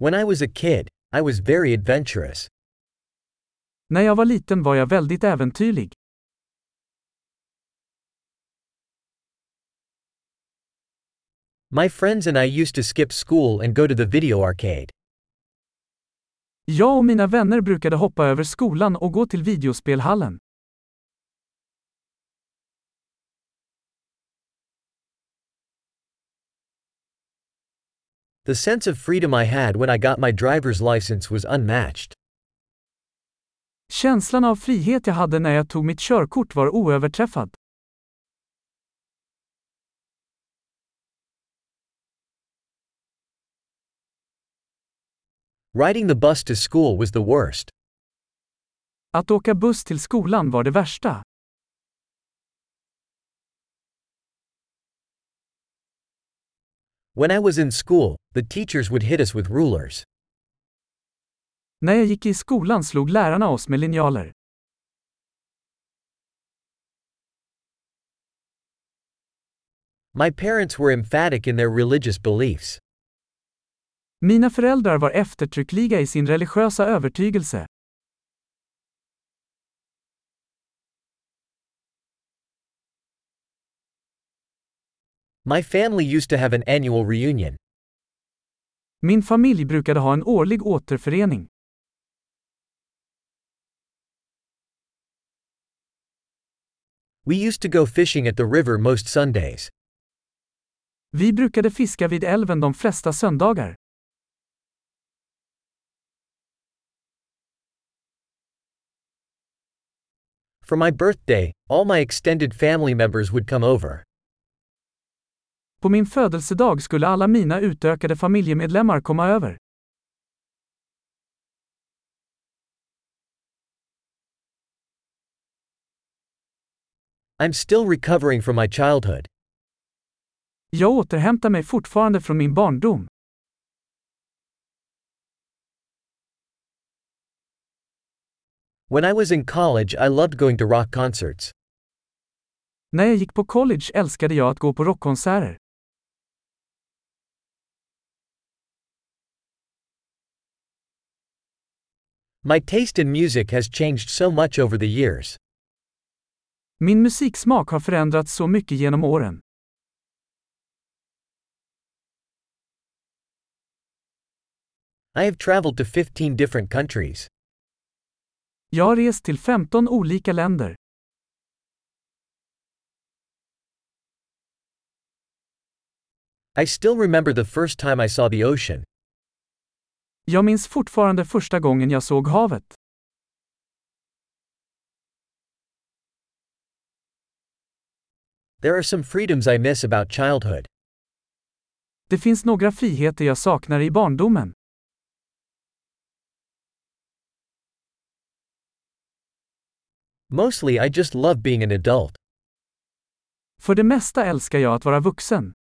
When I was a kid, I was very adventurous. När jag var liten var jag väldigt äventyrlig. My friends and I used to skip school and go to the video arcade. Jag och mina vänner brukade hoppa över skolan och gå till videospelhallen. The sense of freedom I had when I got my driver's license was unmatched. Känslan av frihet jag hade när jag tog mitt körkort var oöverträffad. Riding the bus to school was the worst. Att åka buss till skolan var det värsta. When I was in school, the teachers would hit us with rulers. När jag gick i skolan slog lärarna oss med linjaler. My parents were emphatic in their religious beliefs. Mina föräldrar var eftertryckliga i sin religiösa övertygelse. My family used to have an annual reunion. Min familj brukade ha en årlig återförening. We used to go fishing at the river most Sundays. Vi brukade fiska vid älven de flesta söndagar. For my birthday, all my extended family members would come over. På min födelsedag skulle alla mina utökade familjemedlemmar komma över. I'm still recovering from my childhood. Jag återhämtar mig fortfarande från min barndom. When I was in college, I loved going to rock concerts. När jag gick på college älskade jag att gå på rockkonserter. My taste in music has changed so much over the years. Min musiksmak har förändrats så mycket genom åren. I have traveled to 15 different countries. Jag har rest till 15 olika länder. I still remember the first time I saw the ocean. Jag minns fortfarande första gången jag såg havet. There are some freedoms I miss about childhood. Det finns några friheter jag saknar i barndomen. Mostly I just love being an adult. För det mesta älskar jag att vara vuxen.